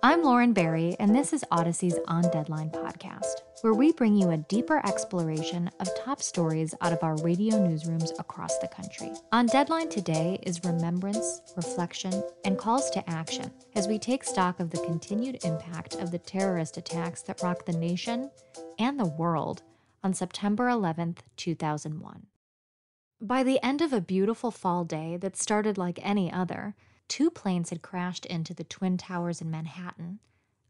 I'm Lauren Barry, and this is Audacy's On Deadline podcast, where we bring you a deeper exploration of top stories out of our radio newsrooms across the country. On Deadline today is remembrance, reflection, and calls to action as we take stock of the continued impact of the terrorist attacks that rocked the nation and the world on September 11th, 2001. By the end of a beautiful fall day that started like any other, two planes had crashed into the Twin Towers in Manhattan.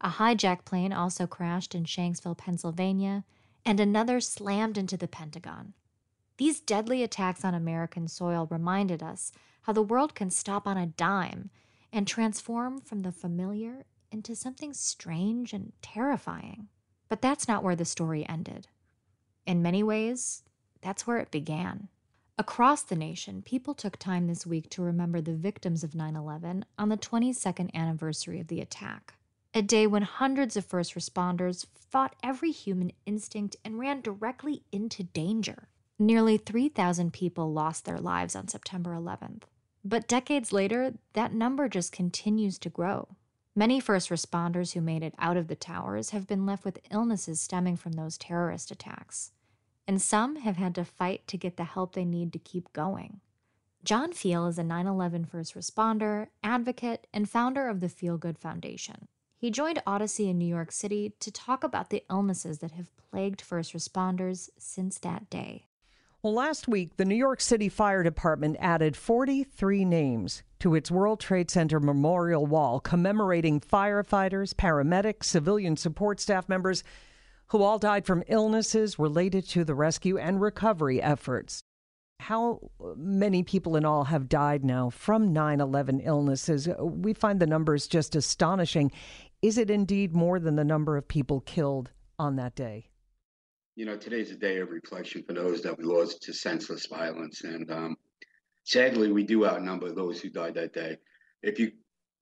A hijacked plane also crashed in Shanksville, Pennsylvania, and another slammed into the Pentagon. These deadly attacks on American soil reminded us how the world can stop on a dime and transform from the familiar into something strange and terrifying. But that's not where the story ended. In many ways, that's where it began. Across the nation, people took time this week to remember the victims of 9 11 on the 22nd anniversary of the attack. A day when hundreds of first responders fought every human instinct and ran directly into danger. Nearly 3,000 people lost their lives on September 11th. But decades later, that number just continues to grow. Many first responders who made it out of the towers have been left with illnesses stemming from those terrorist attacks and some have had to fight to get the help they need to keep going. John Feal is a 9 11 first responder, advocate, and founder of the FealGood Foundation. He joined Audacy in New York City to talk about the illnesses that have plagued first responders since that day. Well, last week, the New York City Fire Department added 43 names to its World Trade Center memorial wall commemorating firefighters, paramedics, civilian support staff members, who all died from illnesses related to the rescue and recovery efforts. How many people in all have died now from 9 11 illnesses? We find the numbers just astonishing. Is it indeed more than the number of people killed on that day? You know, today's a day of reflection for those that we lost to senseless violence. And um, sadly, we do outnumber those who died that day. If you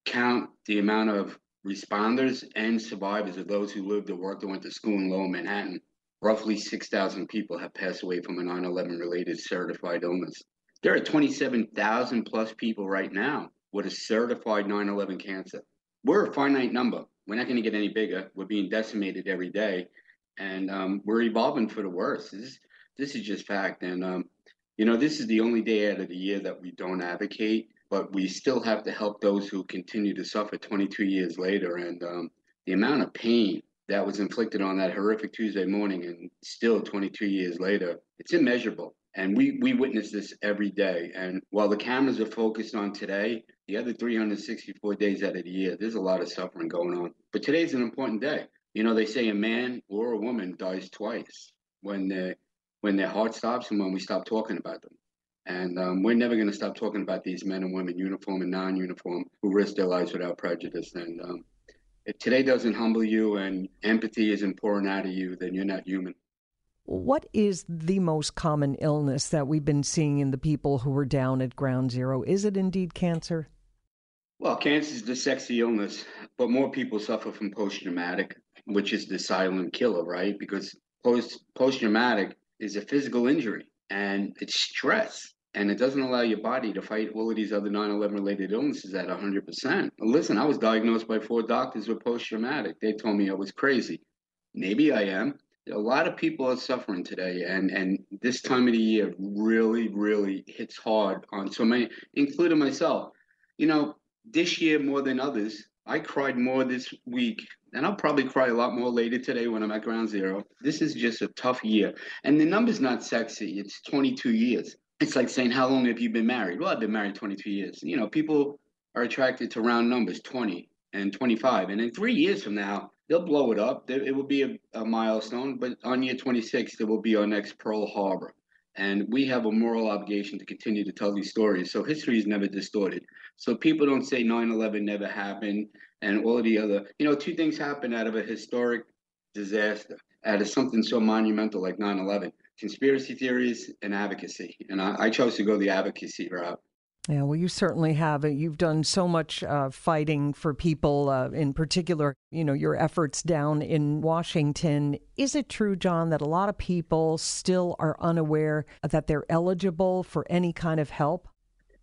count the amount of responders and survivors of those who lived or worked or went to school in lower Manhattan, roughly 6,000 people have passed away from a 9 11 related certified illness. There are 27,000 plus people right now with a certified 9 11 cancer. We're a finite number. We're not going to get any bigger. We're being decimated every day. And um, we're evolving for the worse. This, this is just fact. And, um, you know, this is the only day out of the year that we don't advocate but we still have to help those who continue to suffer 22 years later. And um, the amount of pain that was inflicted on that horrific Tuesday morning and still 22 years later, it's immeasurable. And we, we witness this every day. And while the cameras are focused on today, the other 364 days out of the year, there's a lot of suffering going on. But today's an important day. You know, they say a man or a woman dies twice when, when their heart stops and when we stop talking about them. And um, we're never going to stop talking about these men and women, uniform and non-uniform, who risk their lives without prejudice. And um, if today doesn't humble you and empathy isn't pouring out of you, then you're not human. What is the most common illness that we've been seeing in the people who were down at ground zero? Is it indeed cancer? Well, cancer is the sexy illness, but more people suffer from post traumatic, which is the silent killer, right? Because post post traumatic is a physical injury and it's stress. And it doesn't allow your body to fight all of these other 9-11 related illnesses at 100% listen i was diagnosed by four doctors with post-traumatic. They told me i was crazy. Maybe i am. A lot of people are suffering today and and this time of the year really really hits hard on so many including myself. You know this year more than others I cried more this week, and I'll probably cry a lot more later today when I'm at ground zero. This is just a tough year. And the number's not sexy, it's 22 years. It's like saying, How long have you been married? Well, I've been married 22 years. You know, people are attracted to round numbers 20 and 25. And in three years from now, they'll blow it up. It will be a, a milestone, but on year 26, there will be our next Pearl Harbor. And we have a moral obligation to continue to tell these stories. So history is never distorted. So people don't say 9 11 never happened and all of the other, you know, two things happen out of a historic disaster, out of something so monumental like 9 11 conspiracy theories and advocacy. And I, I chose to go the advocacy route. Yeah, well, you certainly have. You've done so much uh, fighting for people, uh, in particular, you know, your efforts down in Washington. Is it true, John, that a lot of people still are unaware that they're eligible for any kind of help?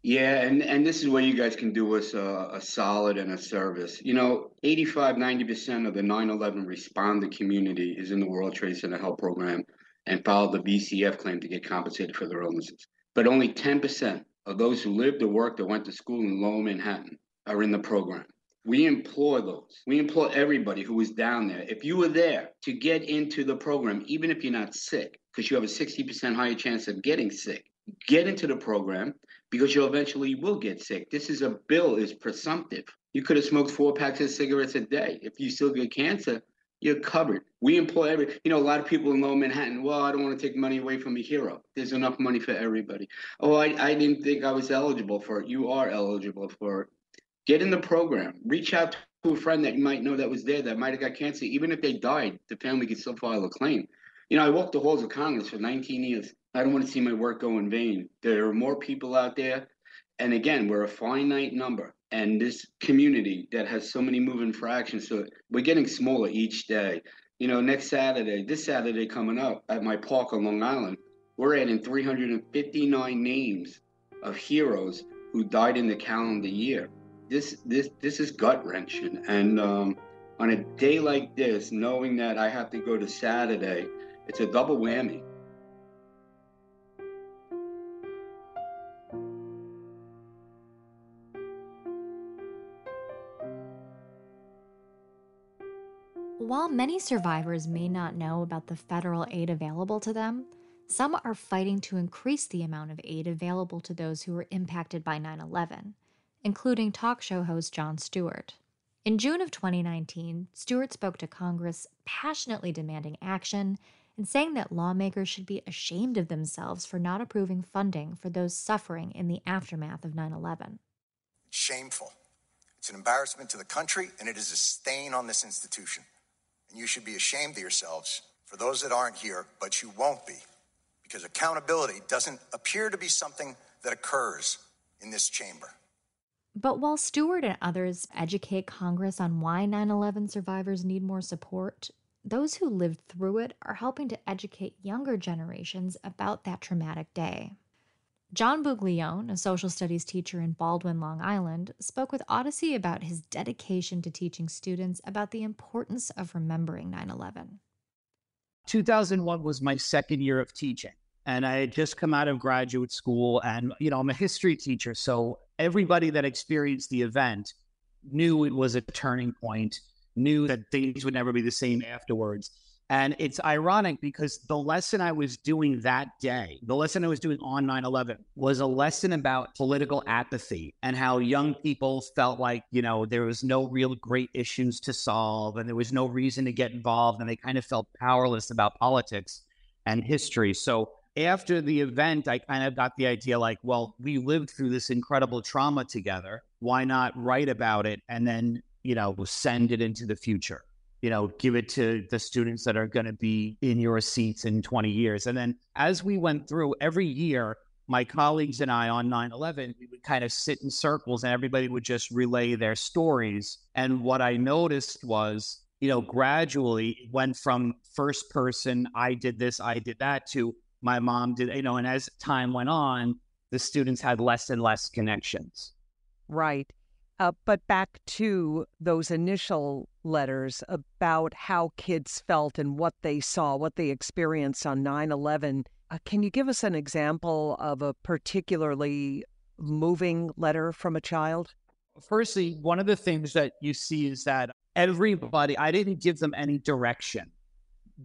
Yeah, and, and this is where you guys can do us a, a solid and a service. You know, 85, 90% of the 9 11 responder community is in the World Trade Center Health Program and filed the VCF claim to get compensated for their illnesses. But only 10% of those who lived or worked or went to school in Lower Manhattan are in the program. We implore those. We implore everybody who is down there. If you were there to get into the program, even if you're not sick, because you have a 60% higher chance of getting sick, get into the program because you eventually will get sick. This is a bill is presumptive. You could have smoked four packs of cigarettes a day. If you still get cancer, you're covered. We employ every, you know, a lot of people in Lower Manhattan. Well, I don't want to take money away from a hero. There's enough money for everybody. Oh, I, I didn't think I was eligible for it. You are eligible for it. Get in the program. Reach out to a friend that you might know that was there that might have got cancer. Even if they died, the family could still file a claim. You know, I walked the halls of Congress for 19 years. I don't want to see my work go in vain. There are more people out there. And again, we're a finite number. And this community that has so many moving fractions so we're getting smaller each day. You know next saturday this saturday coming up at my park on long island we're adding 359 names of heroes who died in the calendar year. This this this is gut wrenching and um, on a day like this knowing that i have to go to saturday it's a double whammy While many survivors may not know about the federal aid available to them, some are fighting to increase the amount of aid available to those who were impacted by 9 11, including talk show host Jon Stewart. In June of 2019, Stewart spoke to Congress passionately demanding action and saying that lawmakers should be ashamed of themselves for not approving funding for those suffering in the aftermath of 9 11. Shameful. It's an embarrassment to the country, and it is a stain on this institution. And you should be ashamed of yourselves for those that aren't here, but you won't be, because accountability doesn't appear to be something that occurs in this chamber. But while Stewart and others educate Congress on why 9 11 survivors need more support, those who lived through it are helping to educate younger generations about that traumatic day. John Buglione, a social studies teacher in Baldwin, Long Island, spoke with Audacy about his dedication to teaching students about the importance of remembering 9 11. 2001 was my second year of teaching, and I had just come out of graduate school. And, you know, I'm a history teacher, so everybody that experienced the event knew it was a turning point, knew that things would never be the same afterwards. And it's ironic because the lesson I was doing that day, the lesson I was doing on 9 11, was a lesson about political apathy and how young people felt like, you know, there was no real great issues to solve and there was no reason to get involved. And they kind of felt powerless about politics and history. So after the event, I kind of got the idea like, well, we lived through this incredible trauma together. Why not write about it and then, you know, send it into the future? You know, give it to the students that are going to be in your seats in 20 years. And then as we went through every year, my colleagues and I on 9 11, we would kind of sit in circles and everybody would just relay their stories. And what I noticed was, you know, gradually it went from first person, I did this, I did that, to my mom did, you know, and as time went on, the students had less and less connections. Right. Uh, but back to those initial letters about how kids felt and what they saw, what they experienced on 9 11. Uh, can you give us an example of a particularly moving letter from a child? Firstly, one of the things that you see is that everybody, I didn't give them any direction,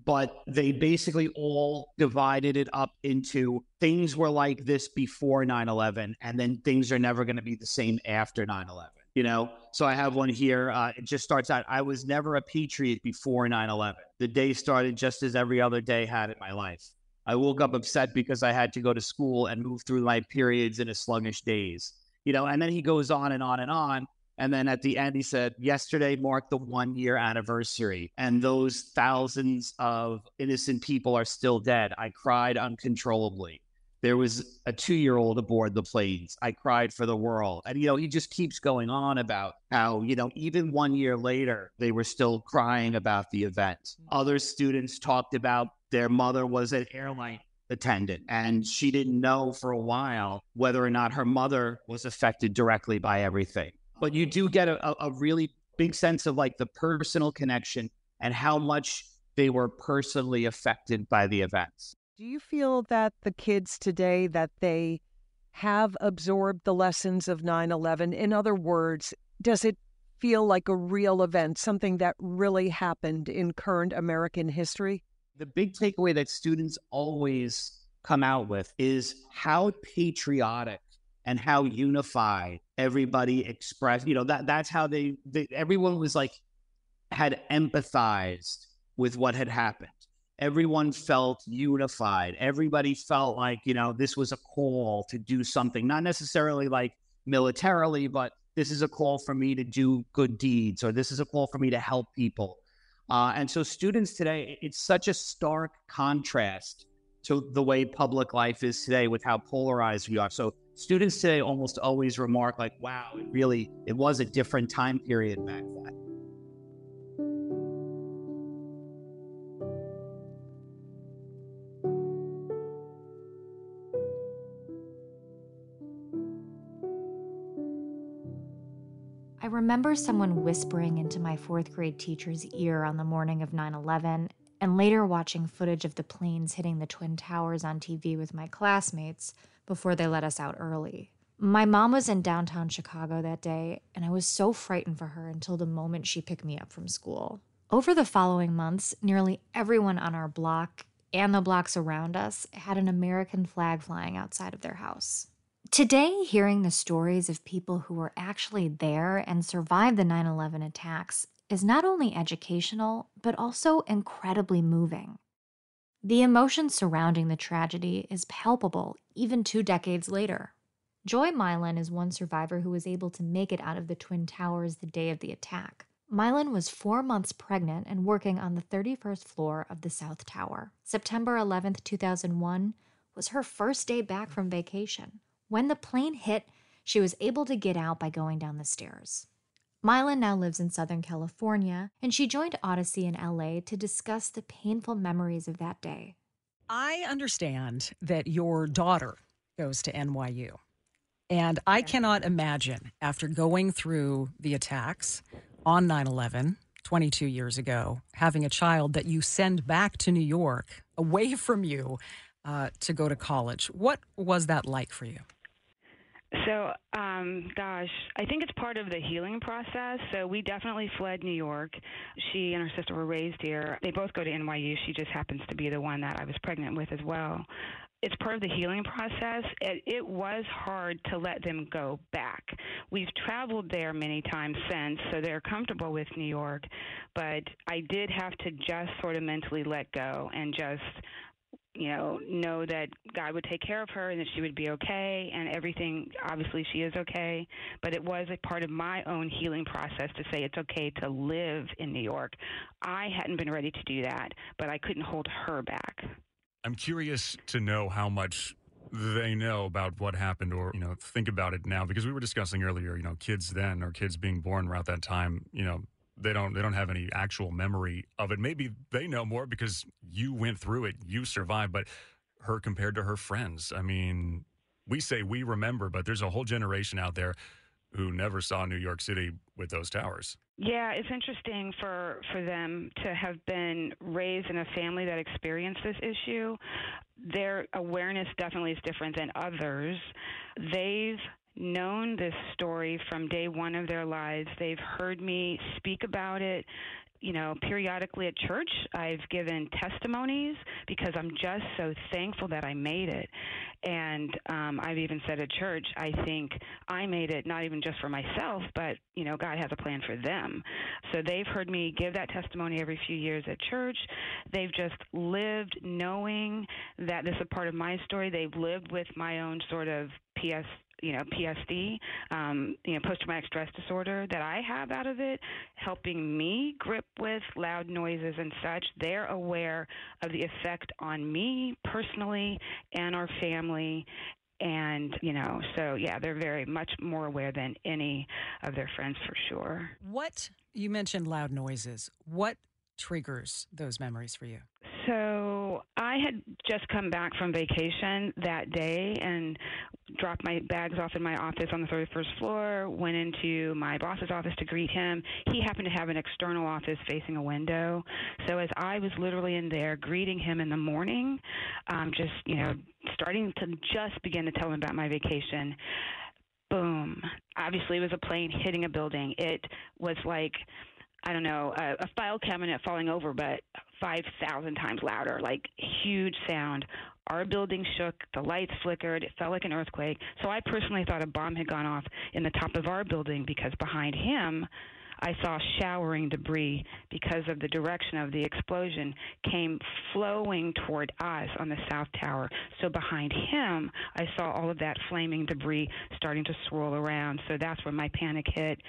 but they basically all divided it up into things were like this before 9 11, and then things are never going to be the same after 9 11 you know so i have one here uh, it just starts out i was never a patriot before 9-11 the day started just as every other day had in my life. I woke up upset because i had to go to school and move through my periods in a sluggish days you know and then he goes on and on and on and then at the end he said yesterday marked the one year anniversary and those thousands of innocent people are still dead. I cried uncontrollably there was a two year old aboard the planes. I cried for the world. And, you know, he just keeps going on about how, you know, even one year later, they were still crying about the event. Mm-hmm. Other students talked about their mother was an airline attendant. And she didn't know for a while whether or not her mother was affected directly by everything. But you do get a, a really big sense of like the personal connection and how much they were personally affected by the events. Do you feel that the kids today that they have absorbed the lessons of 9/11? In other words, does it feel like a real event, something that really happened in current American history? The big takeaway that students always come out with is how patriotic and how unified everybody expressed. You know, that that's how they, they everyone was like had empathized with what had happened. Everyone felt unified. Everybody felt like, you know, this was a call to do something, not necessarily like militarily, but this is a call for me to do good deeds or this is a call for me to help people. Uh, and so, students today, it's such a stark contrast to the way public life is today with how polarized we are. So, students today almost always remark, like, wow, it really, it was a different time period back then. Remember someone whispering into my fourth grade teacher's ear on the morning of 9 11, and later watching footage of the planes hitting the Twin Towers on TV with my classmates before they let us out early. My mom was in downtown Chicago that day, and I was so frightened for her until the moment she picked me up from school. Over the following months, nearly everyone on our block and the blocks around us had an American flag flying outside of their house. Today, hearing the stories of people who were actually there and survived the 9 11 attacks is not only educational, but also incredibly moving. The emotion surrounding the tragedy is palpable even two decades later. Joy Mylan is one survivor who was able to make it out of the Twin Towers the day of the attack. Mylan was four months pregnant and working on the 31st floor of the South Tower. September 11, 2001, was her first day back from vacation. When the plane hit, she was able to get out by going down the stairs. Mylan now lives in Southern California, and she joined Audacy in LA to discuss the painful memories of that day. I understand that your daughter goes to NYU. And I cannot imagine, after going through the attacks on 9 11 22 years ago, having a child that you send back to New York away from you uh, to go to college. What was that like for you? So, um, gosh, I think it's part of the healing process. So we definitely fled New York. She and her sister were raised here. They both go to NYU. She just happens to be the one that I was pregnant with as well. It's part of the healing process. It, it was hard to let them go back. We've traveled there many times since, so they're comfortable with New York. But I did have to just sort of mentally let go and just you know, know that God would take care of her and that she would be okay and everything. Obviously, she is okay, but it was a part of my own healing process to say it's okay to live in New York. I hadn't been ready to do that, but I couldn't hold her back. I'm curious to know how much they know about what happened or you know think about it now because we were discussing earlier you know kids then or kids being born around that time you know they don't they don't have any actual memory of it. Maybe they know more because you went through it, you survived, but her compared to her friends. I mean, we say we remember, but there's a whole generation out there who never saw New York City with those towers. Yeah, it's interesting for for them to have been raised in a family that experienced this issue. Their awareness definitely is different than others. They've known this story from day one of their lives. They've heard me speak about it, you know, periodically at church. I've given testimonies because I'm just so thankful that I made it. And um, I've even said at church, I think I made it not even just for myself, but, you know, God has a plan for them. So they've heard me give that testimony every few years at church. They've just lived knowing that this is a part of my story. They've lived with my own sort of PS you know PSD, um, you know post traumatic stress disorder that I have out of it, helping me grip with loud noises and such. They're aware of the effect on me personally and our family. And, you know, so yeah, they're very much more aware than any of their friends for sure. What you mentioned loud noises. What triggers those memories for you? So I had just come back from vacation that day and dropped my bags off in my office on the 31st floor, went into my boss's office to greet him. He happened to have an external office facing a window. So as I was literally in there greeting him in the morning, um, just, you know, starting to just begin to tell him about my vacation, boom. Obviously, it was a plane hitting a building. It was like, I don't know, a, a file cabinet falling over, but 5,000 times louder, like huge sound. Our building shook, the lights flickered, it felt like an earthquake. So I personally thought a bomb had gone off in the top of our building because behind him, I saw showering debris because of the direction of the explosion came flowing toward us on the south tower. So behind him, I saw all of that flaming debris starting to swirl around. So that's when my panic hit.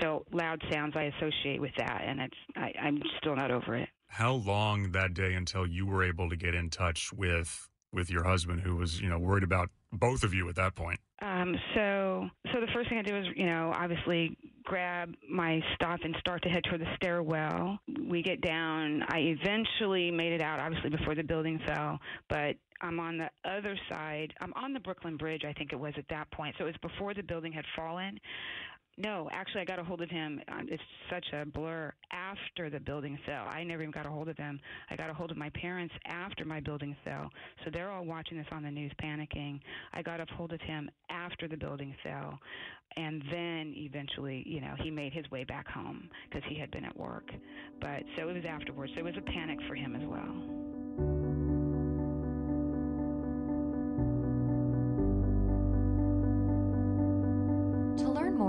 So loud sounds I associate with that, and it's I, I'm still not over it. How long that day until you were able to get in touch with with your husband, who was you know worried about both of you at that point? Um, so, so the first thing I did was, you know, obviously grab my stuff and start to head toward the stairwell. We get down. I eventually made it out, obviously before the building fell, but I'm on the other side. I'm on the Brooklyn Bridge, I think it was at that point. So it was before the building had fallen. No, actually, I got a hold of him. Uh, it's such a blur after the building fell. I never even got a hold of him. I got a hold of my parents after my building fell. So they're all watching this on the news, panicking. I got a hold of him after the building fell. And then eventually, you know, he made his way back home because he had been at work. But so it was afterwards. So it was a panic for him as well.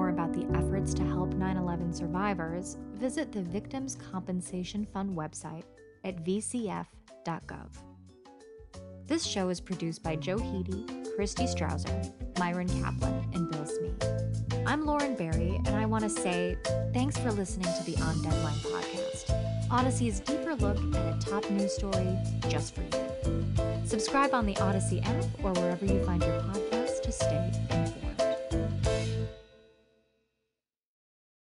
More about the efforts to help 9 11 survivors, visit the Victims Compensation Fund website at vcf.gov. This show is produced by Joe Hiti, Christy Strawser, Myron Kaplan, and Bill Smee. I'm Lauren Barry, and I want to say thanks for listening to the On Deadline podcast, Audacy's deeper look at a top news story just for you. Subscribe on the Audacy app or wherever you find your podcast to stay informed.